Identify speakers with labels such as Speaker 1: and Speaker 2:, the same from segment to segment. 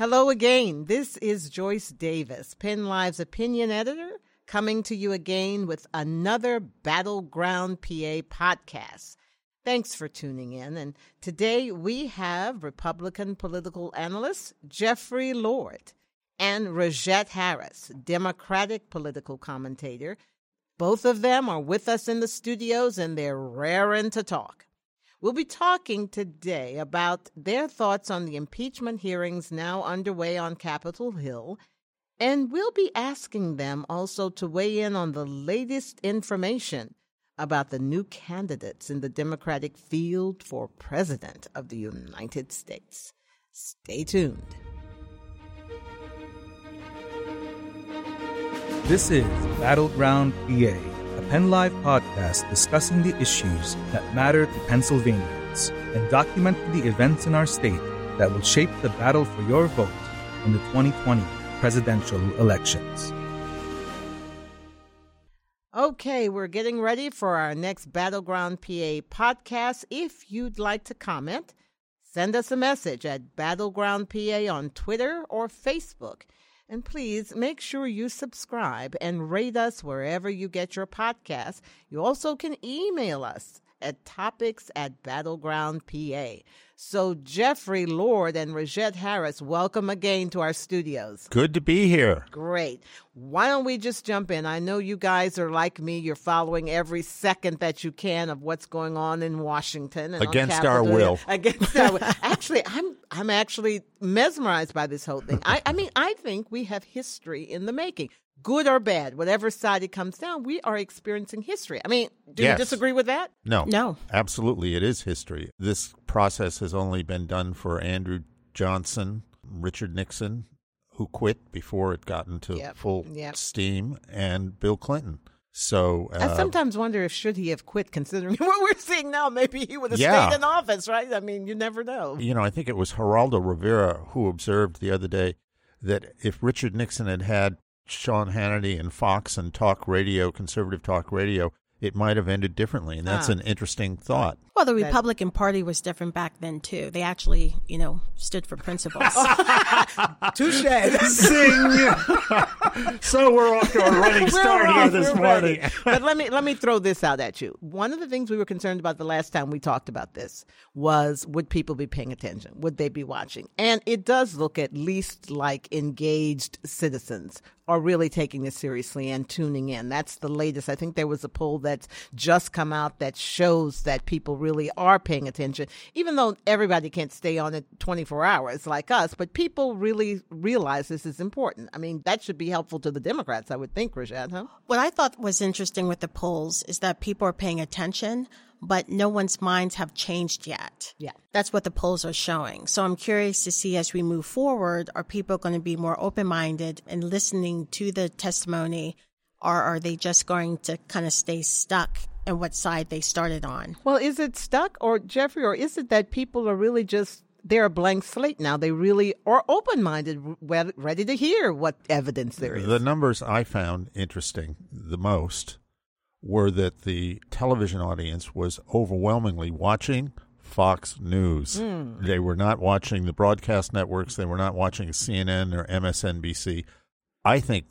Speaker 1: Hello again. This is Joyce Davis, Penn Live's opinion editor, coming to you again with another Battleground PA podcast. Thanks for tuning in. And today we have Republican political analyst Jeffrey Lord and Rajette Harris, Democratic political commentator. Both of them are with us in the studios and they're raring to talk. We'll be talking today about their thoughts on the impeachment hearings now underway on Capitol Hill. And we'll be asking them also to weigh in on the latest information about the new candidates in the Democratic field for President of the United States. Stay tuned.
Speaker 2: This is Battleground PA Penn Live podcast discussing the issues that matter to Pennsylvanians and documenting the events in our state that will shape the battle for your vote in the 2020 presidential elections.
Speaker 1: Okay, we're getting ready for our next Battleground PA podcast. If you'd like to comment, send us a message at Battleground PA on Twitter or Facebook. And please make sure you subscribe and rate us wherever you get your podcasts. You also can email us at topics at Battleground PA. So, Jeffrey Lord and Rajette Harris, welcome again to our studios.
Speaker 3: Good to be here.
Speaker 1: Great. Why don't we just jump in? I know you guys are like me. You're following every second that you can of what's going on in Washington.
Speaker 3: And against our will.
Speaker 1: Against our will. Actually, I'm I'm actually mesmerized by this whole thing. I, I mean, I think we have history in the making good or bad, whatever side it comes down, we are experiencing history. I mean, do yes. you disagree with that?
Speaker 3: No.
Speaker 1: No.
Speaker 3: Absolutely, it is history. This process has only been done for Andrew Johnson, Richard Nixon, who quit before it got into yep. full yep. steam, and Bill Clinton. So
Speaker 1: uh, I sometimes wonder if should he have quit, considering what we're seeing now. Maybe he would have yeah. stayed in office, right? I mean, you never know.
Speaker 3: You know, I think it was Geraldo Rivera who observed the other day that if Richard Nixon had had Sean Hannity and Fox and talk radio, conservative talk radio, it might have ended differently. And that's ah. an interesting thought.
Speaker 4: Well, the Republican Party was different back then, too. They actually, you know, stood for principles.
Speaker 1: Touche.
Speaker 3: Zing. so we're off to a running start here this morning.
Speaker 1: but let me let me throw this out at you. One of the things we were concerned about the last time we talked about this was would people be paying attention? Would they be watching? And it does look at least like engaged citizens are really taking this seriously and tuning in. That's the latest. I think there was a poll that's just come out that shows that people really are paying attention, even though everybody can't stay on it 24 hours like us, but people really realize this is important. I mean, that should be helpful to the Democrats, I would think, Rajette, huh?
Speaker 4: What I thought was interesting with the polls is that people are paying attention but no one's minds have changed yet.
Speaker 1: Yeah.
Speaker 4: That's what the polls are showing. So I'm curious to see as we move forward, are people going to be more open minded and listening to the testimony, or are they just going to kind of stay stuck in what side they started on?
Speaker 1: Well, is it stuck, or Jeffrey, or is it that people are really just they're a blank slate now. They really are open minded, ready to hear what evidence there is.
Speaker 3: The numbers I found interesting the most were that the television audience was overwhelmingly watching Fox News. Mm. They were not watching the broadcast networks, they were not watching CNN or MSNBC. I think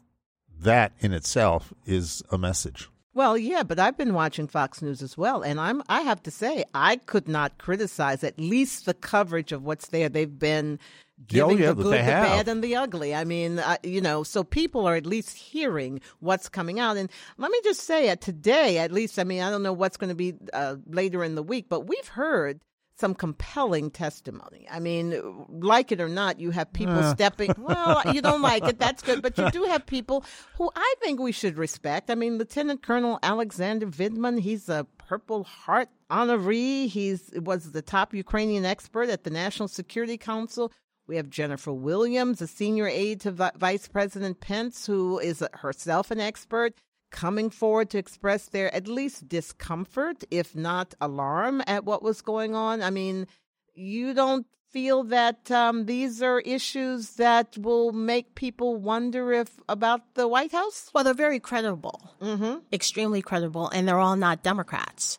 Speaker 3: that in itself is a message.
Speaker 1: Well, yeah, but I've been watching Fox News as well, and I'm I have to say I could not criticize at least the coverage of what's there. They've been giving oh, yeah, the good, the bad, and the ugly. I mean, uh, you know, so people are at least hearing what's coming out. And let me just say, at today, at least, I mean, I don't know what's going to be uh, later in the week, but we've heard some compelling testimony. I mean, like it or not, you have people uh. stepping. Well, you don't like it, that's good, but you do have people who I think we should respect. I mean, Lieutenant Colonel Alexander Vindman, he's a Purple Heart honoree. He's was the top Ukrainian expert at the National Security Council. We have Jennifer Williams, a senior aide to v- Vice President Pence, who is herself an expert, coming forward to express their at least discomfort, if not alarm, at what was going on. I mean, you don't feel that um, these are issues that will make people wonder if about the White House?
Speaker 4: Well, they're very credible, mm-hmm. extremely credible, and they're all not Democrats.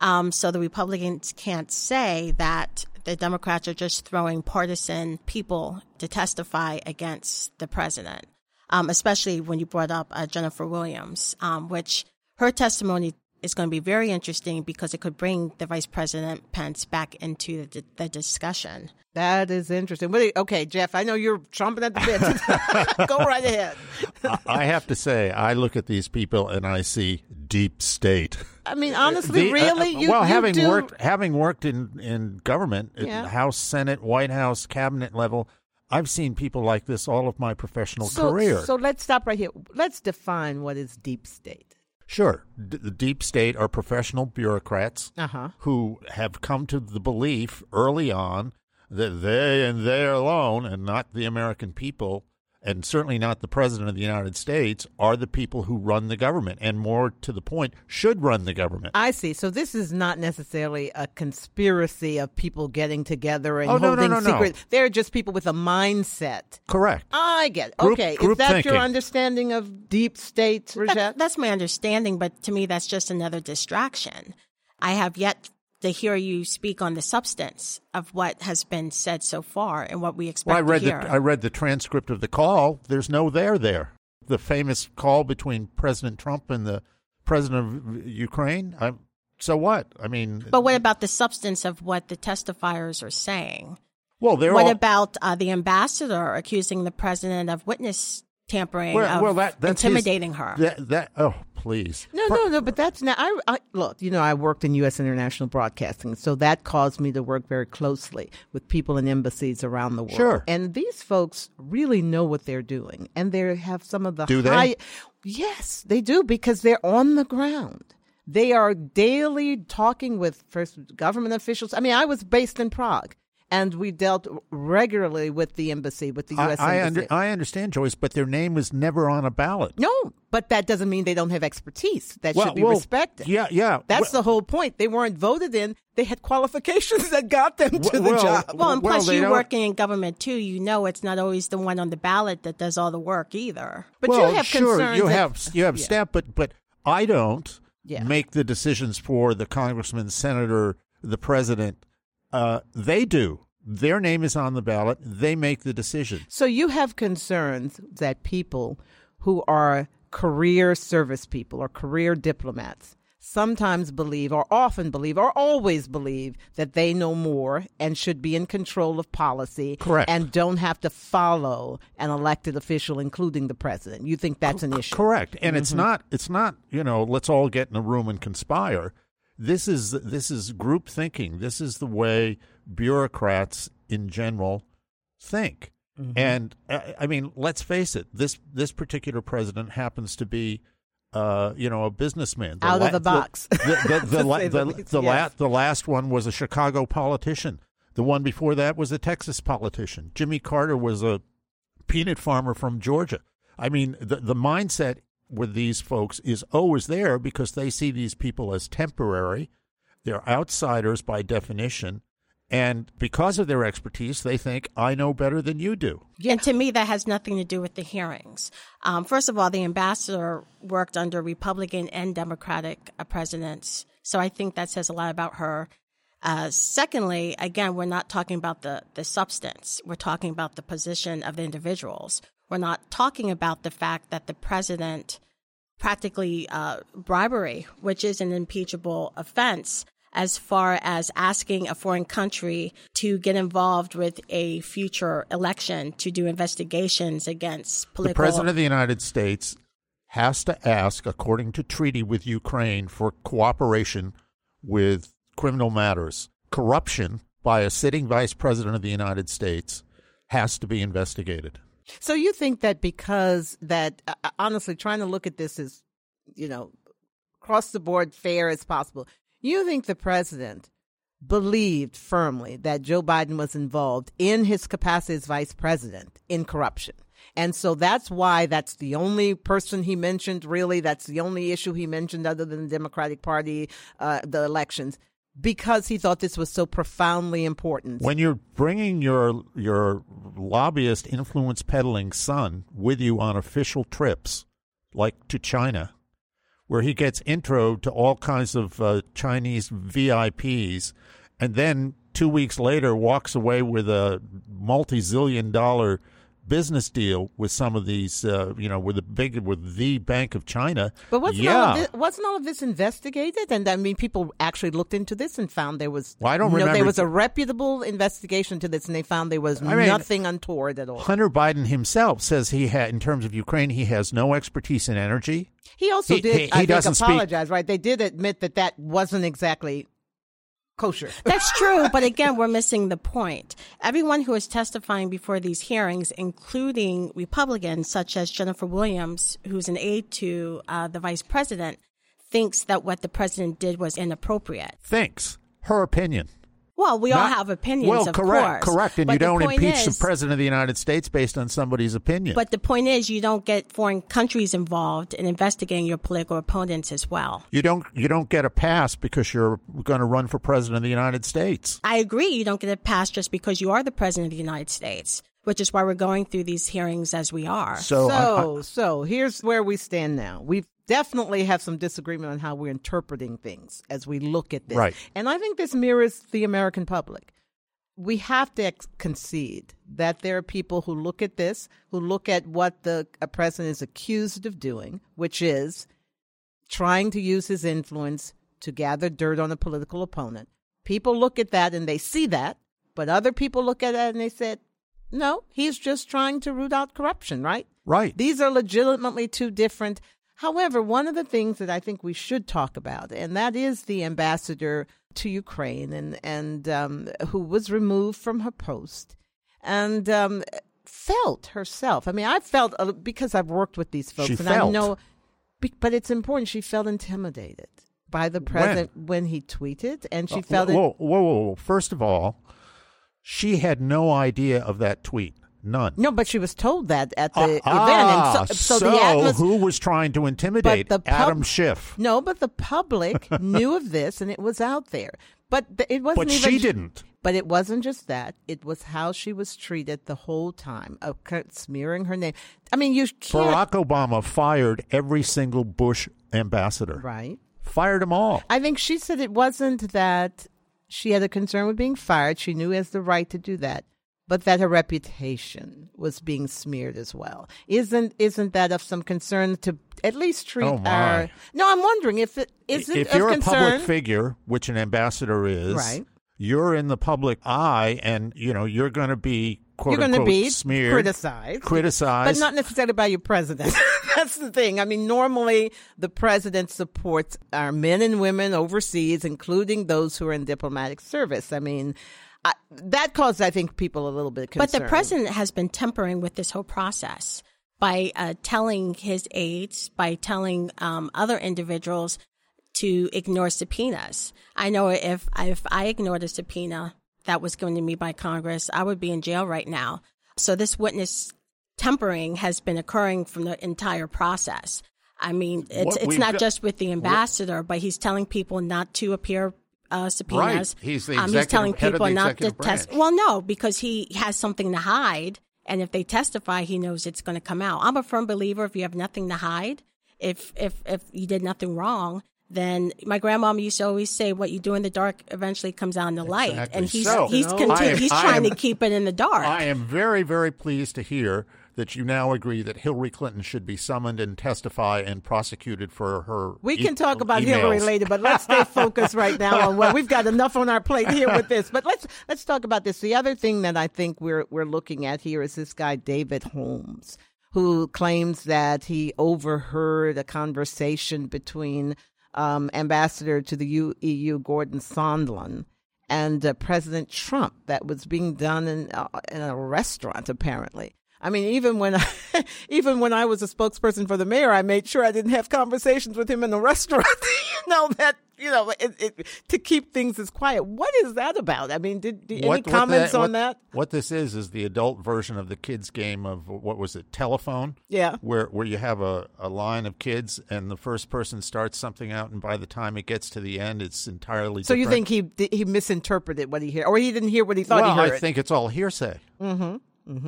Speaker 4: Um, so the Republicans can't say that The Democrats are just throwing partisan people to testify against the president, um, especially when you brought up uh, Jennifer Williams, um, which her testimony is going to be very interesting because it could bring the Vice President Pence back into the, the discussion.
Speaker 1: That is interesting. okay, Jeff, I know you're chomping at the bit. Go right ahead.
Speaker 3: I have to say, I look at these people and I see deep state.
Speaker 1: I mean, honestly, the, uh, really,
Speaker 3: uh,
Speaker 1: you,
Speaker 3: well,
Speaker 1: you
Speaker 3: having
Speaker 1: do...
Speaker 3: worked having worked in in government,
Speaker 1: yeah.
Speaker 3: House, Senate, White House, cabinet level, I've seen people like this all of my professional
Speaker 1: so,
Speaker 3: career.
Speaker 1: So let's stop right here. Let's define what is deep state.
Speaker 3: Sure. D- the deep state are professional bureaucrats
Speaker 1: uh-huh.
Speaker 3: who have come to the belief early on that they and they alone, and not the American people, and certainly not the president of the United States, are the people who run the government, and more to the point, should run the government.
Speaker 1: I see. So this is not necessarily a conspiracy of people getting together and
Speaker 3: oh,
Speaker 1: holding
Speaker 3: no, no, no,
Speaker 1: secret. They're just people with a mindset.
Speaker 3: Correct.
Speaker 1: I get it.
Speaker 3: Group,
Speaker 1: okay.
Speaker 3: Group
Speaker 1: is that
Speaker 3: thinking.
Speaker 1: your understanding of deep state,
Speaker 4: that, that's my understanding, but to me, that's just another distraction. I have yet to hear you speak on the substance of what has been said so far and what we expect
Speaker 3: well, I read
Speaker 4: to hear.
Speaker 3: The, I read the transcript of the call. There's no there there. The famous call between President Trump and the president of Ukraine. I, so what? I mean,
Speaker 4: but what about the substance of what the testifiers are saying?
Speaker 3: Well, they're
Speaker 4: what
Speaker 3: all,
Speaker 4: about uh, the ambassador accusing the president of witness tampering,
Speaker 3: well,
Speaker 4: of
Speaker 3: well, that, that's
Speaker 4: intimidating
Speaker 3: his,
Speaker 4: her?
Speaker 3: That, that oh please.
Speaker 1: No, no, no. But that's not. I, I look. You know, I worked in U.S. international broadcasting, so that caused me to work very closely with people in embassies around the world.
Speaker 3: Sure.
Speaker 1: And these folks really know what they're doing, and they have some of the
Speaker 3: do
Speaker 1: high.
Speaker 3: They?
Speaker 1: Yes, they do because they're on the ground. They are daily talking with first government officials. I mean, I was based in Prague and we dealt regularly with the embassy, with the U.S.
Speaker 3: I, I,
Speaker 1: embassy.
Speaker 3: under, I understand, Joyce, but their name was never on a ballot.
Speaker 1: No, but that doesn't mean they don't have expertise. That
Speaker 3: well,
Speaker 1: should be
Speaker 3: well,
Speaker 1: respected.
Speaker 3: Yeah, yeah.
Speaker 1: That's
Speaker 3: well,
Speaker 1: the whole point. They weren't voted in. They had qualifications that got them to
Speaker 3: well,
Speaker 1: the job.
Speaker 4: Well, and plus,
Speaker 3: they
Speaker 4: you
Speaker 3: don't-
Speaker 4: working in government too, you know it's not always the one on the ballot that does all the work either.
Speaker 1: But
Speaker 3: well,
Speaker 1: you have
Speaker 3: sure,
Speaker 1: concerns.
Speaker 3: you
Speaker 1: that-
Speaker 3: have you have
Speaker 1: Yeah.
Speaker 3: staff, but but I don't
Speaker 1: Yeah.
Speaker 3: make the decisions for the congressman, senator, the president. Uh, they do. Their name is on the ballot. They make the decision.
Speaker 1: So you have concerns that people who are career service people or career diplomats sometimes believe or often believe or always believe that they know more and should be in control of policy
Speaker 3: Correct.
Speaker 1: and don't have to follow an elected official including the president. You think that's an issue?
Speaker 3: Correct. And
Speaker 1: Mm-hmm.
Speaker 3: it's not it's not, you know, let's all get in a room and conspire. This is this is group thinking. This is the way bureaucrats in general think.
Speaker 1: Mm-hmm.
Speaker 3: And uh, I mean, let's face it. This this particular president happens to be uh, you know, a businessman.
Speaker 1: Out of the box.
Speaker 3: The, the, the, la- the,
Speaker 1: the least,
Speaker 3: the, la- the last one was a Chicago politician. The one before that was a Texas politician. Jimmy Carter was a peanut farmer from Georgia. I mean, the the mindset with these folks is always there because they see these people as temporary. They're outsiders by definition. And because of their expertise, they think, I know better than you do.
Speaker 4: And to me, that has nothing to do with the hearings. Um, first of all, the ambassador worked under Republican and Democratic uh, presidents. So I think that says a lot about her. Uh, secondly, again, we're not talking about the, the substance. We're talking about the position of the individuals. We're not talking about the fact that the president practically uh, bribery, which is an impeachable offense, as far as asking a foreign country to get involved with a future election to do investigations against political. The.
Speaker 3: President of the United States has to ask, according to treaty with Ukraine, for cooperation with criminal matters. Corruption by a sitting Vice President of the United States has to be investigated.
Speaker 1: So you think that because that uh, honestly trying to look at this as you know across the board fair as possible. You think the president believed firmly that Joe Biden was involved in his capacity as vice president in corruption. And so that's why that's the only person he mentioned, really. That's the only issue he mentioned other than the Democratic Party, uh, the elections, because he thought this was so profoundly important.
Speaker 3: When you're bringing your your lobbyist influence peddling son with you on official trips, like to China, where he gets intro to all kinds of uh, Chinese VIPs, and then two weeks later walks away with a multi-zillion dollar business deal with some of these, uh, you know, with the big with the Bank of China.
Speaker 1: But wasn't
Speaker 3: yeah.
Speaker 1: all of this, wasn't all of this investigated? And I mean, people actually looked into this and found there was.
Speaker 3: Well, I don't
Speaker 1: you know,
Speaker 3: remember.
Speaker 1: there was a reputable investigation to this, and they found there was
Speaker 3: I mean,
Speaker 1: nothing untoward at all.
Speaker 3: Hunter Biden himself says he had, in terms of Ukraine, he has no expertise in energy.
Speaker 1: He also
Speaker 3: He-
Speaker 1: did.
Speaker 3: he- he
Speaker 1: I think
Speaker 3: doesn't speak-
Speaker 1: apologize, right? They did admit that that wasn't exactly kosher.
Speaker 4: That's true, but again, we're missing the point. Everyone who is testifying before these hearings, including Republicans such as Jennifer Williams, who's an aide to uh, the vice president, thinks that what the president did was inappropriate.
Speaker 3: Thinks her opinion.
Speaker 4: Well, we all have opinions,
Speaker 3: Well,
Speaker 4: of
Speaker 3: correct,
Speaker 4: course.
Speaker 3: correct, and
Speaker 4: But
Speaker 3: you don't impeach
Speaker 4: is-
Speaker 3: the president of the United States based on somebody's opinion.
Speaker 4: But the point is, you don't get foreign countries involved in investigating your political opponents as well.
Speaker 3: you don't you don't get a pass because you're going to run for president of the United States.
Speaker 4: I agree, you don't get a pass just because you are the president of the United States, which is why we're going through these hearings as we are.
Speaker 3: So, I- I-
Speaker 1: So, so here's where we stand now. We definitely have some disagreement on how we're interpreting things as we look at this.
Speaker 3: Right.
Speaker 1: And I think this mirrors the American public. We have to ex- concede that there are people who look at this, who look at what the president is accused of doing, which is trying to use his influence to gather dirt on a political opponent. People look at that and they see that, but other people look at that and they said, no, he's just trying to root out corruption, right?
Speaker 3: right.
Speaker 1: These are legitimately two different. However, one of the things that I think we should talk about, and that is the ambassador to Ukraine, and and um, who was removed from her post, and um, felt herself. I mean, I felt a- because I've worked with these folks,
Speaker 3: She
Speaker 1: and I know. But it's important. She felt intimidated by the president when, he tweeted, and she
Speaker 3: Uh,
Speaker 1: felt it.
Speaker 3: whoa, whoa, whoa, whoa! First of all, she had no idea of that tweet. None.
Speaker 1: No, but she was told that at the
Speaker 3: Ah,
Speaker 1: event, and so, so, the atmosphere.
Speaker 3: who was trying to intimidate
Speaker 1: the pub-
Speaker 3: Adam Schiff?
Speaker 1: No, but the public knew of this and it was out there. But th- it wasn't
Speaker 3: But
Speaker 1: even.
Speaker 3: she didn't.
Speaker 1: But it wasn't just that. It was how she was treated the whole time, of smearing her name. I mean, you can't.
Speaker 3: Barack Obama fired every single Bush ambassador.
Speaker 1: Right.
Speaker 3: Fired them all.
Speaker 1: I think she said it wasn't that she had a concern with being fired. She knew he has the right to do that. But that her reputation was being smeared as well. Isn't isn't that of some concern to at least treat
Speaker 3: Oh,
Speaker 1: our No, I'm wondering if it isn't
Speaker 3: if you're
Speaker 1: concern.
Speaker 3: a public figure, which an ambassador is,
Speaker 1: Right.
Speaker 3: you're in the public eye, and you know you're going to be quote
Speaker 1: you're going to be
Speaker 3: smeared,
Speaker 1: criticized,
Speaker 3: criticized,
Speaker 1: but not necessarily by your president. That's the thing. I mean, normally the president supports our men and women overseas, including those who are in diplomatic service. I mean, I, that caused, I think, people a little bit concerned.
Speaker 4: But the president has been tempering with this whole process by uh, telling his aides, by telling um, other individuals to ignore subpoenas. I know if if I ignored a subpoena that was given to me by Congress, I would be in jail right now. So this witness tempering has been occurring from the entire process. I mean, it's
Speaker 3: What
Speaker 4: it's not
Speaker 3: got-
Speaker 4: just with the ambassador, but he's telling people not to appear uh, subpoenas.
Speaker 3: Right. He's the
Speaker 4: um, he's
Speaker 3: executive-
Speaker 4: telling
Speaker 3: head of
Speaker 4: people
Speaker 3: the
Speaker 4: not to
Speaker 3: executive
Speaker 4: test. Well, no, because he has something to hide, and if they testify, he knows it's going to come out. I'm a firm believer if you have nothing to hide, if if if you did nothing wrong, then my grandmama used to always say, "What you do in the dark eventually comes out in the light," and he's
Speaker 3: So,
Speaker 4: he's
Speaker 3: I
Speaker 4: conti-
Speaker 3: am-
Speaker 4: he's trying
Speaker 3: am-
Speaker 4: to keep it in the dark.
Speaker 3: I am very, very pleased to hear that you now agree that Hillary Clinton should be summoned and testify and prosecuted for her.
Speaker 1: we
Speaker 3: e-
Speaker 1: can talk about
Speaker 3: emails.
Speaker 1: Hillary later, but let's stay focused right now on well, we've got enough on our plate here with this. But let's let's talk about this. The other thing that I think we're we're looking at here is this guy David Holmes, who claims that he overheard a conversation between um, ambassador to the U- EU Gordon Sondland and uh, President Trump that was being done in uh, in a restaurant apparently. I mean, even when I, even when I was a spokesperson for the mayor, I made sure I didn't have conversations with him in the restaurant. you know that you know it, it, to keep things as quiet. What is that about? I mean, did, did any
Speaker 3: What- what
Speaker 1: comments
Speaker 3: the-
Speaker 1: on
Speaker 3: what-
Speaker 1: that?
Speaker 3: What this is is the adult version of the kids' game of what was it, telephone?
Speaker 1: Yeah.
Speaker 3: Where where you have a, a line of kids and the first person starts something out and by the time it gets to the end it's entirely
Speaker 1: So you think he he misinterpreted what he heard, or he didn't hear what he thought
Speaker 3: well,
Speaker 1: he heard?
Speaker 3: I think it's all hearsay. Mm-hmm.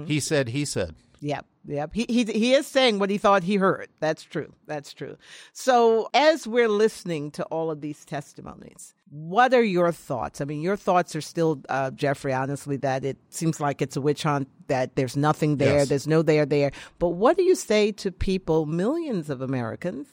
Speaker 3: He said he said.
Speaker 1: Yep, yep. He he he is saying what he thought he heard. That's true. That's true. So as we're listening to all of these testimonies, What are your thoughts? I mean, your thoughts are still, uh, Jeffrey, honestly, that it seems like it's a witch hunt, that there's nothing there, yes. there's no there there. But what do you say to people, millions of Americans?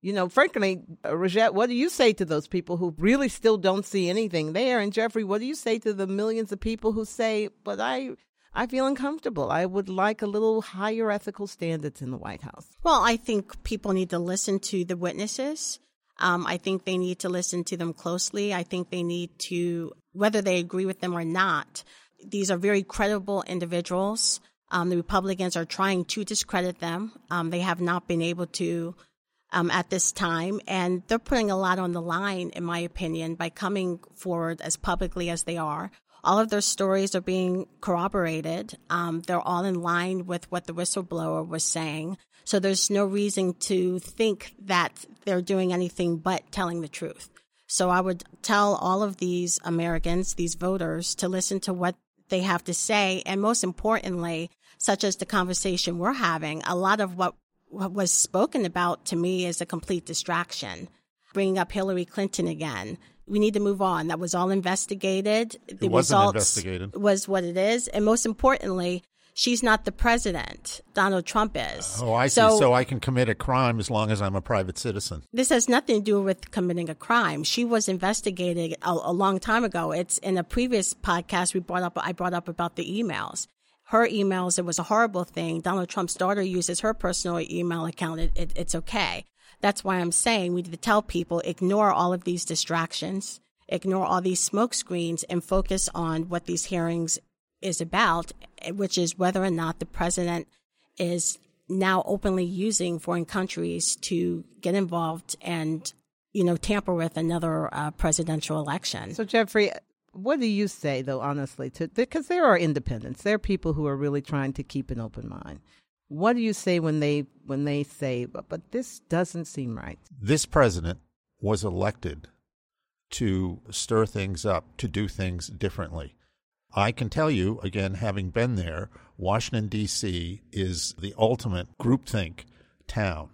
Speaker 1: You know, frankly, uh, Rajette, what do you say to those people who really still don't see anything there? And Jeffrey, what do you say to the millions of people who say, but I I feel uncomfortable. I would like a little higher ethical standards in the White House.
Speaker 4: Well, I think people need to listen to the witnesses. Um, I think they need to listen to them closely. I think they need to, whether they agree with them or not, these are very credible individuals. Um, the Republicans are trying to discredit them. Um, they have not been able to um, at this time, and they're putting a lot on the line, in my opinion, by coming forward as publicly as they are. All of their stories are being corroborated. Um, they're all in line with what the whistleblower was saying. So there's no reason to think that they're doing anything but telling the truth. So I would tell all of these Americans, these voters, to listen to what they have to say. And most importantly, such as the conversation we're having, a lot of what, what was spoken about to me is a complete distraction. Bringing up Hillary Clinton again, we need to move on. That was all investigated.
Speaker 3: The it wasn't investigated.
Speaker 4: Was what it is, and most importantly, she's not the president. Donald Trump is.
Speaker 3: Oh, I so, see. So I can commit a crime as long as I'm a private citizen.
Speaker 4: This has nothing to do with committing a crime. She was investigated a, a long time ago. It's in a previous podcast we brought up. I brought up about the emails. Her emails. It was a horrible thing. Donald Trump's daughter uses her personal email account. It, it, it's okay. That's why I'm saying we need to tell people ignore all of these distractions, ignore all these smoke screens, and focus on what these hearings is about, which is whether or not the president is now openly using foreign countries to get involved and you know tamper with another uh, presidential election.
Speaker 1: So Jeffrey, what do you say though honestly to because there are independents, there are people who are really trying to keep an open mind. What do you say when they when they say, but, but this doesn't seem right?
Speaker 3: This president was elected to stir things up, to do things differently. I can tell you, again, having been there, Washington, D.C. is the ultimate groupthink town.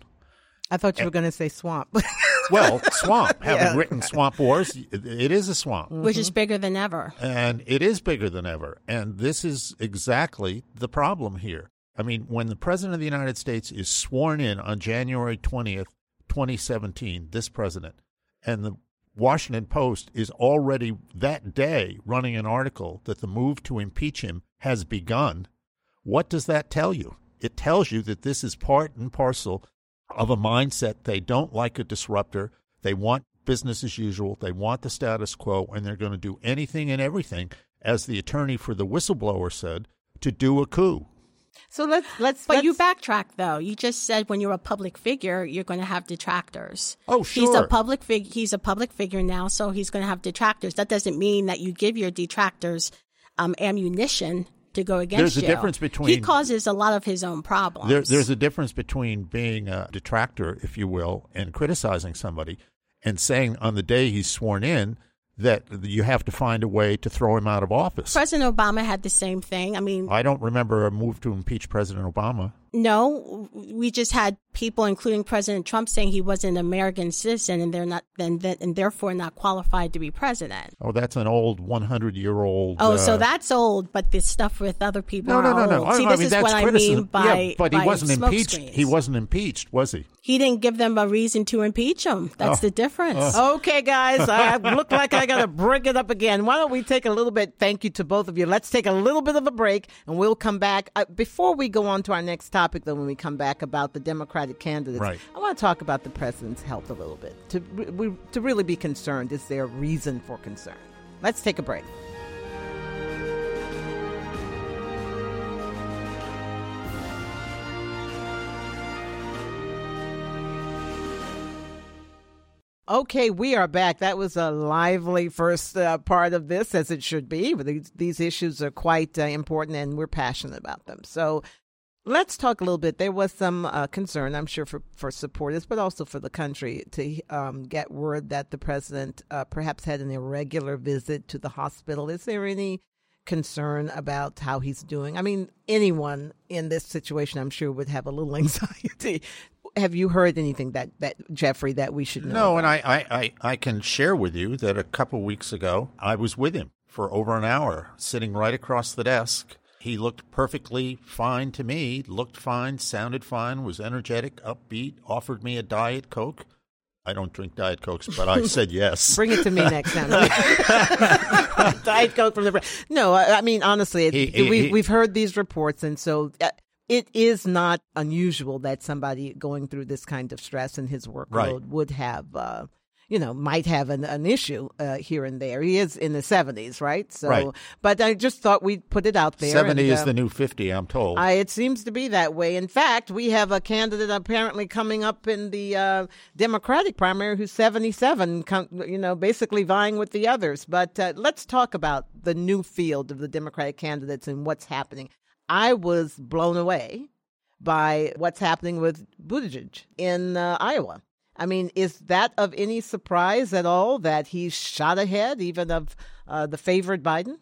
Speaker 1: I thought you were going to say swamp.
Speaker 3: well, swamp. Having yeah. written Swamp Wars, it is a swamp.
Speaker 4: Which is mm-hmm. bigger than ever.
Speaker 3: And it is bigger than ever. And this is exactly the problem here. I mean, when the President of the United States is sworn in on January 20th, 2017, this president, and the Washington Post is already that day running an article that the move to impeach him has begun, what does that tell you? It tells you that this is part and parcel of a mindset. They don't like a disruptor. They want business as usual. They want the status quo, and they're going to do anything and everything, as the attorney for the whistleblower said, to do a coup.
Speaker 1: So let's let's.
Speaker 4: But
Speaker 1: let's,
Speaker 4: you backtrack though. You just said when you're a public figure, you're going to have detractors.
Speaker 3: Oh, sure.
Speaker 4: He's a public fig. He's a public figure now, so he's going to have detractors. That doesn't mean that you give your detractors um, ammunition to go against
Speaker 3: there's
Speaker 4: you.
Speaker 3: A difference between
Speaker 4: he causes a lot of his own problems.
Speaker 3: There, there's a difference between being a detractor, if you will, and criticizing somebody, and saying on the day he's sworn in that you have to find a way to throw him out of office.
Speaker 4: President Obama had the same thing. I mean,
Speaker 3: I don't remember a move to impeach President Obama.
Speaker 4: No, we just had people, including President Trump, saying he was an American citizen and they're not, and, and therefore not qualified to be president.
Speaker 3: Oh, that's an old 100 year old.
Speaker 4: Oh, uh, so that's old, but the stuff with other people.
Speaker 3: No, no, no,
Speaker 4: no.
Speaker 3: See,
Speaker 4: I
Speaker 3: this
Speaker 4: mean, is what
Speaker 3: I
Speaker 4: mean by.
Speaker 3: Yeah, but he wasn't impeached.
Speaker 4: Screens.
Speaker 3: He wasn't impeached, was he?
Speaker 4: He didn't give them a reason to impeach him. That's oh. the difference.
Speaker 1: Oh. Okay, guys, I look like I got to bring it up again. Why don't we take a little bit? Thank you to both of you. Let's take a little bit of a break, and we'll come back. Uh, before we go on to our next topic, though, when we come back back about the Candidates.
Speaker 3: Right.
Speaker 1: I want to talk about the president's health a little bit. To, we, to really be concerned, is there a reason for concern? Let's take a break. Okay, we are back. That was a lively first uh, part of this, as it should be. These, these issues are quite uh, important, and we're passionate about them. So, Let's talk a little bit. There was some uh, concern, I'm sure, for, for supporters, but also for the country to um, get word that the president uh, perhaps had an irregular visit to the hospital. Is there any concern about how he's doing? I mean, anyone in this situation, I'm sure, would have a little anxiety. have you heard anything that, that Jeffrey that we should know?
Speaker 3: No,
Speaker 1: about?
Speaker 3: and I, I, I, can share with you that a couple weeks ago I was with him for over an hour, sitting right across the desk. He looked perfectly fine to me, looked fine, sounded fine, was energetic, upbeat, offered me a Diet Coke. I don't drink Diet Cokes, but I said yes.
Speaker 1: Bring it to me next time. Diet Coke from the. No, I mean honestly, he, he, we, he, we've heard these reports, and so uh, it is not unusual that somebody going through this kind of stress in his workload right. would have uh, you know, might have an, an issue uh, here and there. He is in the 70s, right? So,
Speaker 3: right.
Speaker 1: but I just thought we'd put it out there.
Speaker 3: 70 and, is uh, the new 50, I'm told.
Speaker 1: I, it seems to be that way. In fact, we have a candidate apparently coming up in the uh, Democratic primary who's 77, you know, basically vying with the others. But uh, let's talk about the new field of the Democratic candidates and what's happening. I was blown away by what's happening with Buttigieg in uh, Iowa. I mean, is that of any surprise at all that he's shot ahead even of uh, the favored Biden?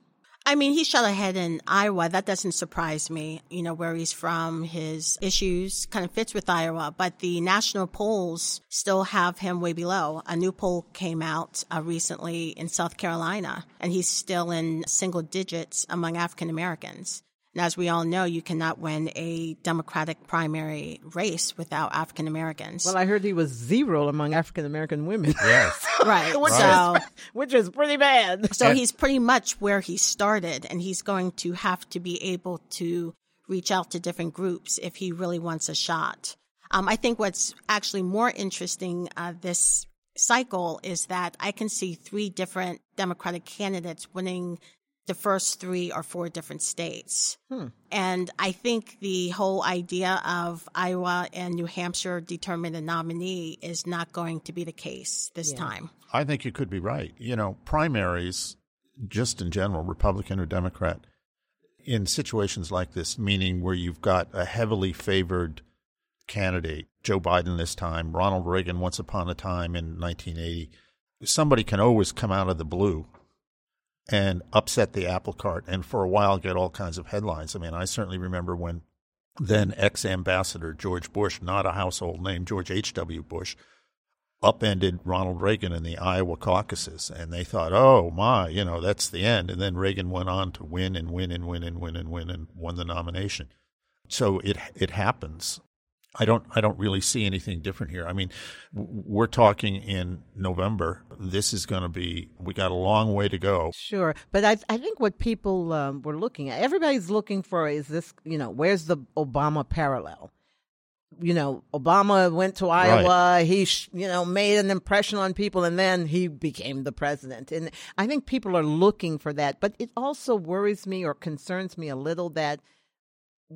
Speaker 4: I mean, he shot ahead in Iowa. That doesn't surprise me. You know, where he's from, his issues kind of fits with Iowa, but the national polls still have him way below. A new poll came out uh, recently in South Carolina, and he's still in single digits among African Americans. And as we all know, you cannot win a Democratic primary race without African Americans.
Speaker 1: Well, I heard he was zero among African American women.
Speaker 3: Yes.
Speaker 4: right.
Speaker 1: which,
Speaker 4: so,
Speaker 1: is, which is pretty bad.
Speaker 4: So he's pretty much where he started, and he's going to have to be able to reach out to different groups if he really wants a shot. Um, I think what's actually more interesting uh, this cycle is that I can see three different Democratic candidates winning the first three or four different states. Hmm. And I think the whole idea of Iowa and New Hampshire determine a nominee is not going to be the case this yeah. time.
Speaker 3: I think you could be right. You know, primaries, just in general, Republican or Democrat, in situations like this, meaning where you've got a heavily favored candidate, Joe Biden this time, Ronald Reagan once upon a time in 1980, somebody can always come out of the blue and upset the apple cart and for a while get all kinds of headlines. I mean, I certainly remember when then ex ambassador George Bush, not a household name, George H.W. Bush, upended Ronald Reagan in the Iowa caucuses. And they thought, oh my, you know, that's the end. And then Reagan went on to win and win and win and win and win and won the nomination. So it it happens. I don't I don't really see anything different here. I mean, we're talking in November. This is going to be we got a long way to go.
Speaker 1: Sure, but I I think what people um, were looking at, everybody's looking for is this. You know, where's the Obama parallel? You know, Obama went to Iowa. Right. He, you know, made an impression on people, and then he became the president. And I think people are looking for that. But it also worries me or concerns me a little that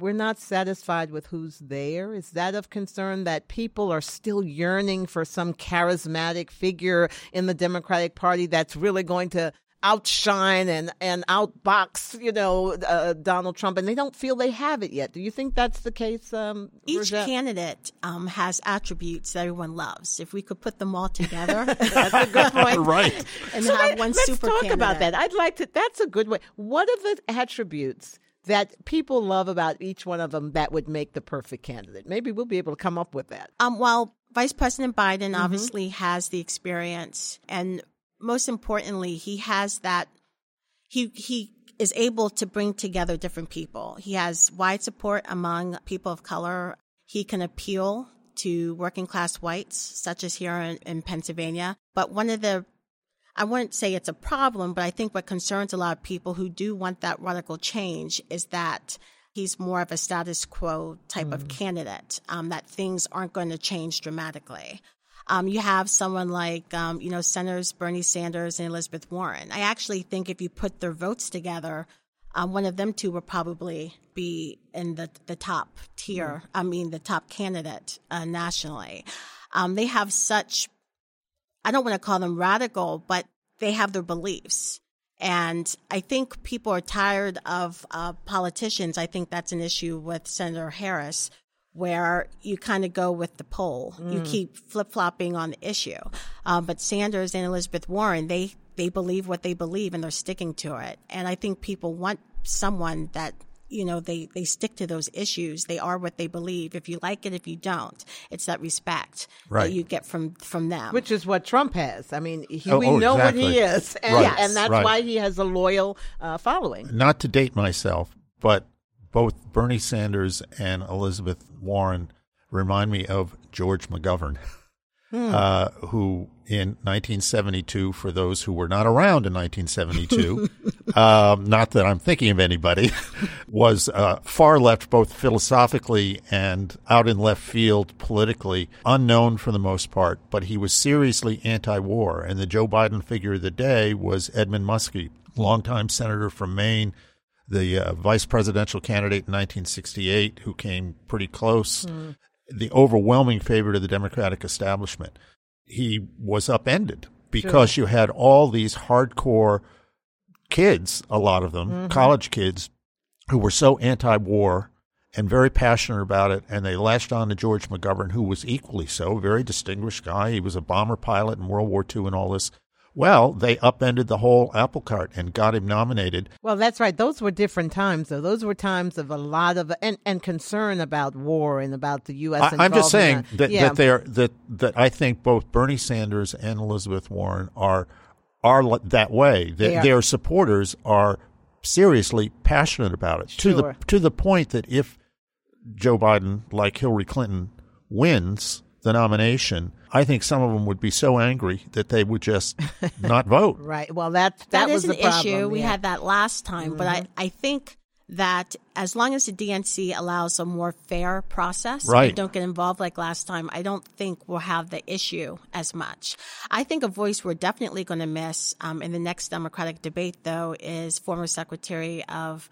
Speaker 1: we're not satisfied with who's there? Is that of concern that people are still yearning for some charismatic figure in the Democratic Party that's really going to outshine and, and outbox, you know, uh, Donald Trump, and they don't feel they have it yet. Do you think that's the case? Um,
Speaker 4: Each candidate um, has attributes that everyone loves. If we could put them all together,
Speaker 1: that's a good point.
Speaker 3: right.
Speaker 4: And so have one
Speaker 1: let's
Speaker 4: super
Speaker 1: talk
Speaker 4: candidate.
Speaker 1: about that. I'd like to. That's a good way. What are the attributes? That people love about each one of them that would make the perfect candidate? Maybe we'll be able to come up with that.
Speaker 4: Um, well, Vice President Biden mm-hmm. obviously has the experience, and most importantly, he has that. He he is able to bring together different people. He has wide support among people of color. He can appeal to working class whites, such as here in, in Pennsylvania. But one of the I wouldn't say it's a problem, but I think what concerns a lot of people who do want that radical change is that he's more of a status quo type mm. of candidate, um, that things aren't going to change dramatically. Um, you have someone like, um, you know, Senators Bernie Sanders and Elizabeth Warren. I actually think if you put their votes together, um, one of them two would probably be in the, the top tier. Mm. I mean, the top candidate uh, nationally. Um, they have such I don't want to call them radical, but they have their beliefs. And I think people are tired of uh, politicians. I think that's an issue with Senator Harris, where you kind of go with the poll. Mm. You keep flip flopping on the issue. Um, but Sanders and Elizabeth Warren, they, they believe what they believe and they're sticking to it. And I think people want someone that you know, they, they stick to those issues. They are what they believe. If you like it, if you don't, it's that respect
Speaker 3: right.
Speaker 4: that you get from, from them.
Speaker 1: Which is what Trump has. I mean, he, oh, we oh, know exactly. what he is. And, right. and that's right. why he has a loyal uh, following.
Speaker 3: Not to date myself, but both Bernie Sanders and Elizabeth Warren remind me of George McGovern. Hmm. Uh, who in 1972, for those who were not around in 1972, um, not that I'm thinking of anybody, was uh, far left both philosophically and out in left field politically, unknown for the most part, but he was seriously anti war. And the Joe Biden figure of the day was Edmund Muskie, longtime senator from Maine. The uh, vice presidential candidate in 1968, who came pretty close, hmm the overwhelming favorite of the Democratic establishment. He was upended because sure. you had all these hardcore kids, a lot of them, mm-hmm. college kids, who were so anti war and very passionate about it. And they latched on to George McGovern, who was equally so, a very distinguished guy. He was a bomber pilot in World War II and all this. Well, they upended the whole apple cart and got him nominated.
Speaker 1: Well, that's right. Those were different times, though. Those were times of a lot of and, and concern about war and about the U.S.
Speaker 3: I, am just saying that yeah. that they are that that I think both Bernie Sanders and Elizabeth Warren are are that way. That they their supporters are seriously passionate about it
Speaker 1: sure.
Speaker 3: to the to the point that if Joe Biden, like Hillary Clinton, wins the nomination, I think some of them would be so angry that they would just not vote.
Speaker 1: right. Well, that that,
Speaker 4: that
Speaker 1: was
Speaker 4: is
Speaker 1: an
Speaker 4: issue.
Speaker 1: Yeah.
Speaker 4: We had that last time, mm-hmm. but I, mm-hmm. I think that as long as the DNC allows a more fair process,
Speaker 3: right.
Speaker 4: don't get involved like last time, I don't think we'll have the issue as much. I think a voice we're definitely going to miss um, in the next Democratic debate, though, is former Secretary of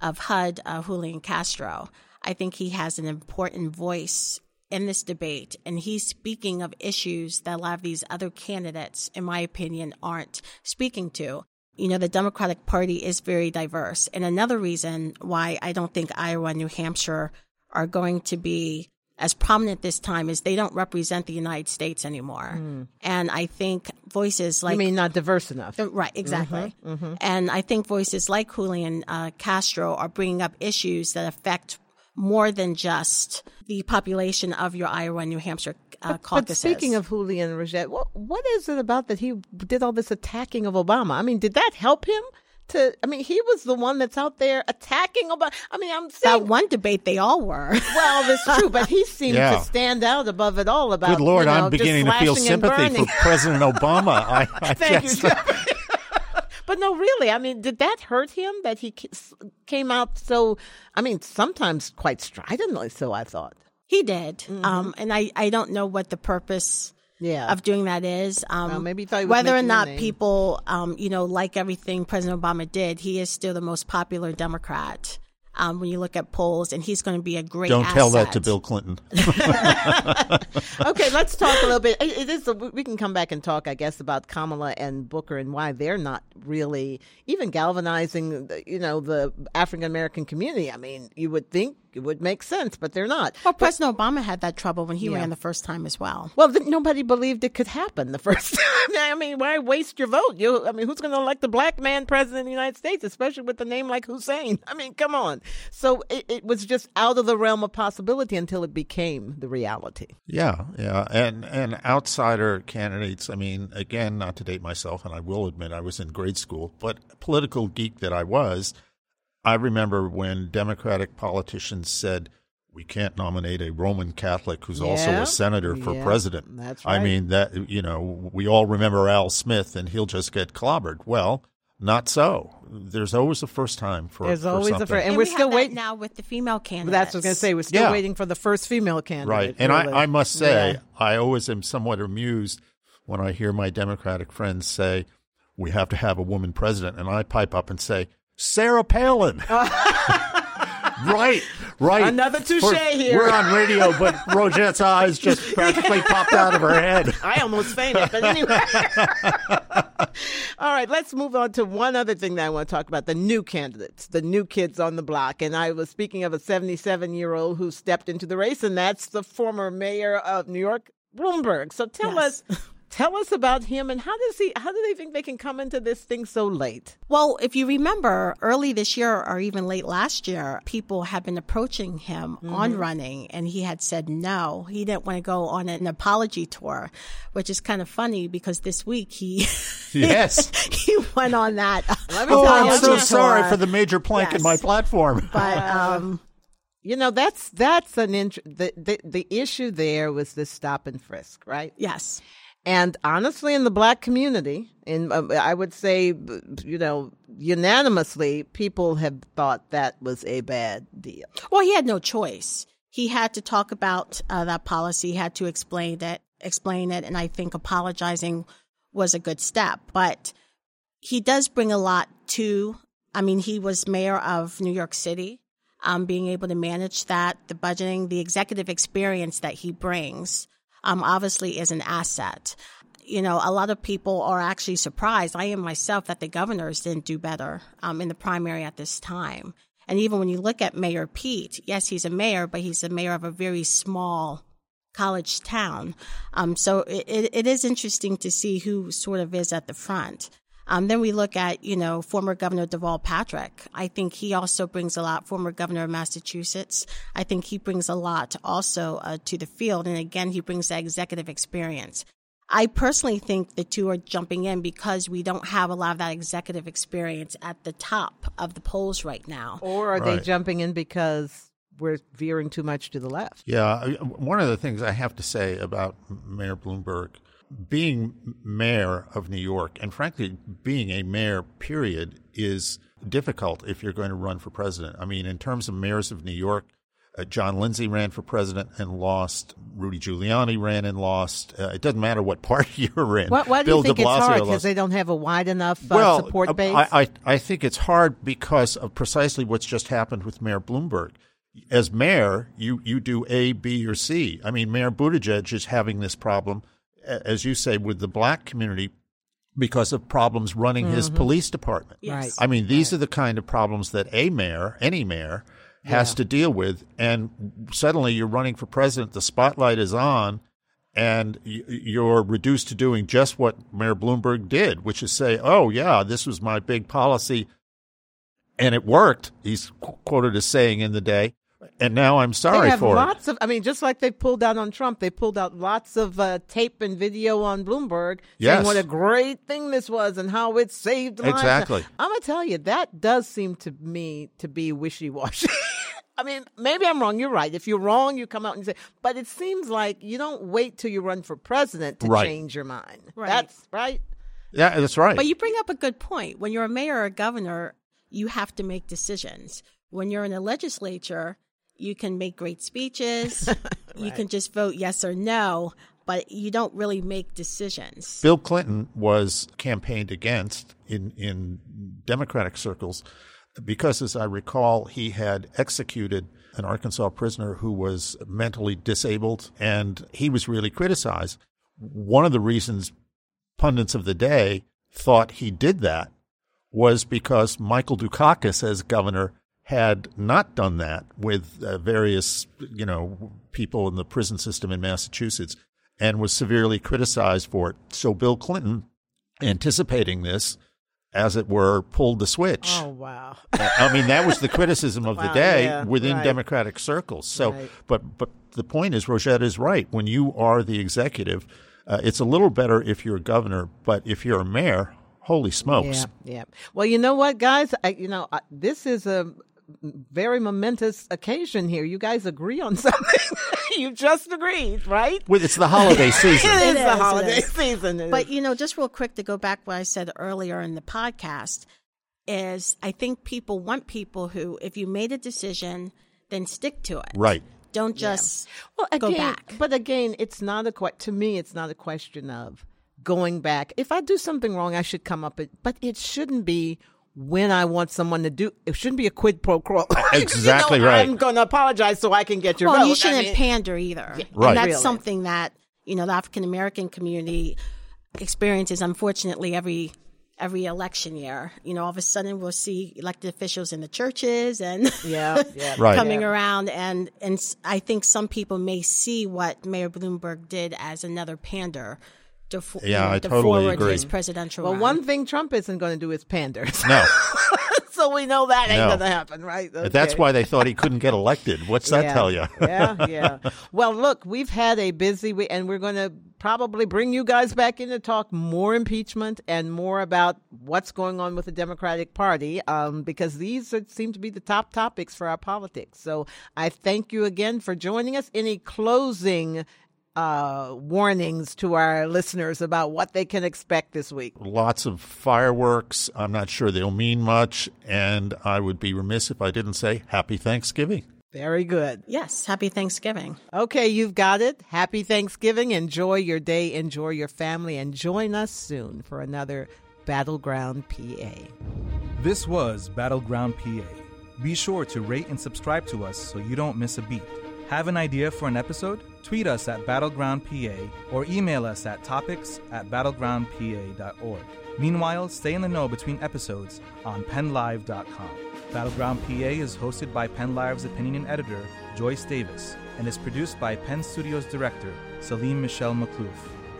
Speaker 4: of HUD, uh, Julian Castro. I think he has an important voice in this debate, and he's speaking of issues that a lot of these other candidates, in my opinion, aren't speaking to. You know, the Democratic Party is very diverse. And another reason why I don't think Iowa and New Hampshire are going to be as prominent this time is they don't represent the United States anymore. Mm. And I think voices like.
Speaker 1: You mean not diverse enough?
Speaker 4: Uh, right, exactly. Mm-hmm, mm-hmm. And I think voices like Julian uh, Castro are bringing up issues that affect more than just the population of your Iowa and New Hampshire uh, but, caucuses.
Speaker 1: But speaking of Julian Rajette, what, what is it about that he did all this attacking of Obama? I mean, did that help him? To, I mean, he was the one that's out there attacking Obama. I mean, I'm saying
Speaker 4: that one debate they all were.
Speaker 1: well, that's true, but he seemed yeah. to stand out above it all. About
Speaker 3: good lord,
Speaker 1: you know,
Speaker 3: I'm beginning to feel sympathy for President Obama. I, I
Speaker 1: Thank guess. you. But no, really, I mean, did that hurt him that he came out so, I mean, sometimes quite stridently so, I thought.
Speaker 4: He did. Mm-hmm. Um, and I, I don't know what the purpose yeah. of doing that is. Um,
Speaker 1: well, maybe
Speaker 4: whether or not people, um, you know, like everything President Obama did, he is still the most popular Democrat um, when you look at polls, and he's going to be a great.
Speaker 3: Don't
Speaker 4: asset.
Speaker 3: tell that to Bill Clinton.
Speaker 1: okay, let's talk a little bit. It is. A, we can come back and talk, I guess, about Kamala and Booker and why they're not really even galvanizing, you know, the African American community. I mean, you would think it would make sense, but they're not.
Speaker 4: Well, President Obama had that trouble when he yeah. ran the first time as well.
Speaker 1: Well, nobody believed it could happen the first time. I mean, why waste your vote? You, I mean, who's going to elect a black man president of the United States, especially with a name like Hussein? I mean, come on. So it, it was just out of the realm of possibility until it became the reality.
Speaker 3: Yeah, yeah, and and outsider candidates. I mean, again, not to date myself, and I will admit I was in grade school, but political geek that I was. I remember when Democratic politicians said, we can't nominate a Roman Catholic who's yeah. also a senator for
Speaker 1: yeah.
Speaker 3: president.
Speaker 1: That's right.
Speaker 3: I mean that you know we all remember Al Smith and he'll just get clobbered. Well, not so. There's always a first time for.
Speaker 1: There's
Speaker 3: for
Speaker 1: always
Speaker 3: something.
Speaker 1: a first,
Speaker 4: and,
Speaker 1: and
Speaker 4: we're
Speaker 1: still waiting
Speaker 4: now with the female candidates.
Speaker 1: That's what I was going to say. We're still
Speaker 3: yeah.
Speaker 1: waiting for the first female candidate.
Speaker 3: Right, and I, I, must say I always am somewhat amused when I hear my Democratic friends say we have to have a woman president, and I pipe up and say Sarah Palin. right, right.
Speaker 1: Another touche here.
Speaker 3: We're on radio, but Rajette's eyes just practically popped out of her head.
Speaker 1: I almost fainted, but anyway. All right, let's move on to one other thing that I want to talk about the new candidates, the new kids on the block. And I was speaking of a 77 year old who stepped into the race, and that's the former mayor of New York, Bloomberg. So tell
Speaker 4: yes.
Speaker 1: us Tell us about him and how does he how do they think they can come into this thing so late?
Speaker 4: Well, if you remember early this year or even late last year, people had been approaching him mm-hmm. on running and he had said no. He didn't want to go on an apology tour, which is kind of funny because this week he
Speaker 3: Yes.
Speaker 4: he went on that.
Speaker 3: oh, I'm so sorry for the major plank yes. in my platform.
Speaker 4: But um
Speaker 1: you know that's that's an int- the, the the issue there was the stop and frisk, right?
Speaker 4: Yes.
Speaker 1: And honestly, in the black community, in uh, I would say, you know, unanimously, people have thought that was a bad deal.
Speaker 4: Well, he had no choice. He had to talk about uh, that policy, He had to explain it, explain it, and I think apologizing was a good step. But he does bring a lot to. I mean, he was mayor of New York City. Um, being able to manage that, the budgeting, the executive experience that he brings um, obviously is an asset. You know, a lot of people are actually surprised. I am myself that the governors didn't do better um, in the primary at this time. And even when you look at Mayor Pete, yes, he's a mayor, but he's a mayor of a very small college town. Um, so it, it is interesting to see who sort of is at the front. Um, then we look at, you know, former Governor Deval Patrick. I think he also brings a lot, former Governor of Massachusetts. I think he brings a lot also uh, to the field. And again, he brings that executive experience. I personally think the two are jumping in because we don't have a lot of that executive experience at the top of the polls right now.
Speaker 1: Or are right. they jumping in because we're veering too much to the left?
Speaker 3: Yeah. One of the things I have to say about Mayor Bloomberg being mayor of New York, and frankly, being a mayor, period, is difficult if you're going to run for president. I mean, in terms of mayors of New York, uh, John Lindsay ran for president and lost. Rudy Giuliani ran and lost. Uh, it doesn't matter what party you're in.
Speaker 1: Why, why do
Speaker 3: Bill
Speaker 1: you think
Speaker 3: it's
Speaker 1: hard? Because they don't have a wide enough uh,
Speaker 3: well,
Speaker 1: support base?
Speaker 3: I, I, I think it's hard because of precisely what's just happened with Mayor Bloomberg. As mayor, you, you do A, B, or C. I mean, Mayor Buttigieg is having this problem as you say, with the black community because of problems running mm-hmm. his police department.
Speaker 4: Yes. Right.
Speaker 3: I mean, these right. are the kind of problems that a mayor, any mayor, has yeah. to deal with. And suddenly you're running for president, the spotlight is on, and you're reduced to doing just what Mayor Bloomberg did, which is say, oh, yeah, this was my big policy. And it worked, he's quoted as saying in the day and now I'm sorry
Speaker 1: they have
Speaker 3: for
Speaker 1: lots it. of. I mean, just like they pulled out on Trump, they pulled out lots of uh, tape and video on Bloomberg
Speaker 3: yes.
Speaker 1: saying what a great thing this was and how it saved lives.
Speaker 3: Exactly.
Speaker 1: I'm gonna tell you that does seem to me to be wishy washy. I mean, maybe I'm wrong. You're right. If you're wrong, you come out and say. But it seems like you don't wait till you run for president to
Speaker 3: right.
Speaker 1: change your mind.
Speaker 4: Right.
Speaker 1: That's right.
Speaker 3: Yeah, that's right.
Speaker 4: But you bring up a good point. When you're a mayor or a governor, you have to make decisions. When you're in a legislature, you can make great speeches. right. You can just vote yes or no, but you don't really make decisions.
Speaker 3: Bill Clinton was campaigned against in, in Democratic circles because, as I recall, he had executed an Arkansas prisoner who was mentally disabled, and he was really criticized. One of the reasons pundits of the day thought he did that was because Michael Dukakis, as governor, had not done that with uh, various, you know, people in the prison system in Massachusetts and was severely criticized for it. So Bill Clinton, anticipating this, as it were, pulled the switch.
Speaker 1: Oh wow!
Speaker 3: I mean, that was the criticism of
Speaker 1: wow,
Speaker 3: the day
Speaker 1: yeah,
Speaker 3: within
Speaker 1: right.
Speaker 3: Democratic circles. So,
Speaker 1: right.
Speaker 3: but but the point is, Rajette is right. When you are the executive, uh, it's a little better if you're a governor, but if you're a mayor, holy smokes!
Speaker 1: Yeah, yeah. Well, you know what, guys? I, you know, I, this is a very momentous occasion here. You guys agree on something. you just agreed, right?
Speaker 3: Well, it's the holiday season.
Speaker 1: it is
Speaker 4: it
Speaker 1: the
Speaker 4: is,
Speaker 1: holiday season.
Speaker 4: But you know, just real quick to go back what I said earlier in the podcast is I think people want people who, if you made a decision, then stick to it.
Speaker 3: Right.
Speaker 4: Don't just
Speaker 1: yeah. well, again,
Speaker 4: go back.
Speaker 1: But again, it's not a que- to me. It's not a question of going back. If I do something wrong, I should come up. With, but it shouldn't be when I want someone to do. It shouldn't be a quid pro quo.
Speaker 3: Exactly
Speaker 1: you know,
Speaker 3: right.
Speaker 1: I'm going to apologize so I can get your
Speaker 4: well,
Speaker 1: vote.
Speaker 4: you shouldn't
Speaker 1: I mean,
Speaker 4: pander either.
Speaker 1: Yeah,
Speaker 3: right.
Speaker 4: And that's
Speaker 1: really.
Speaker 4: something that you know the African American community experiences. Unfortunately, every every election year, you know, all of a sudden we'll see elected officials in the churches and
Speaker 1: Yeah, yeah.
Speaker 3: Right.
Speaker 4: coming
Speaker 1: Yeah.
Speaker 4: around, and and I think some people may see what Mayor Bloomberg did as another pander Defo-
Speaker 3: yeah, I totally agree.
Speaker 4: His presidential.
Speaker 1: Well,
Speaker 4: run.
Speaker 1: one thing Trump isn't going to do is pander.
Speaker 3: No.
Speaker 1: so we know that ain't
Speaker 3: No.
Speaker 1: going to happen, right? Okay.
Speaker 3: That's why they thought he couldn't get elected. What's that
Speaker 1: Yeah.
Speaker 3: tell you?
Speaker 1: yeah, yeah. Well, look, we've had a busy week, and we're going to probably bring you guys back in to talk more impeachment and more about what's going on with the Democratic Party, um, because these are, seem to be the top topics for our politics. So I thank you again for joining us. Any closing uh, warnings to our listeners about what they can expect this week?
Speaker 3: Lots of fireworks. I'm not sure they'll mean much. And I would be remiss if I didn't say Happy Thanksgiving.
Speaker 1: Very good.
Speaker 4: Yes, happy Thanksgiving.
Speaker 1: Okay, you've got it. Happy Thanksgiving. Enjoy your day. Enjoy your family. And join us soon for another Battleground PA.
Speaker 2: This was Battleground PA. Be sure to rate and subscribe to us so you don't miss a beat. Have an idea for an episode? Tweet us at BattlegroundPA or email us at topics at battlegroundpa.org. Meanwhile, stay in the know between episodes on PennLive.com. Battleground PA is hosted by PennLive's opinion editor, Joyce Davis, and is produced by Penn Studios director, Salim Michelle McClough,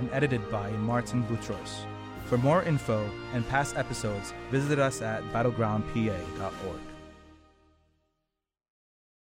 Speaker 2: and edited by Martin Boutros. For more info and past episodes, visit us at battlegroundpa.org.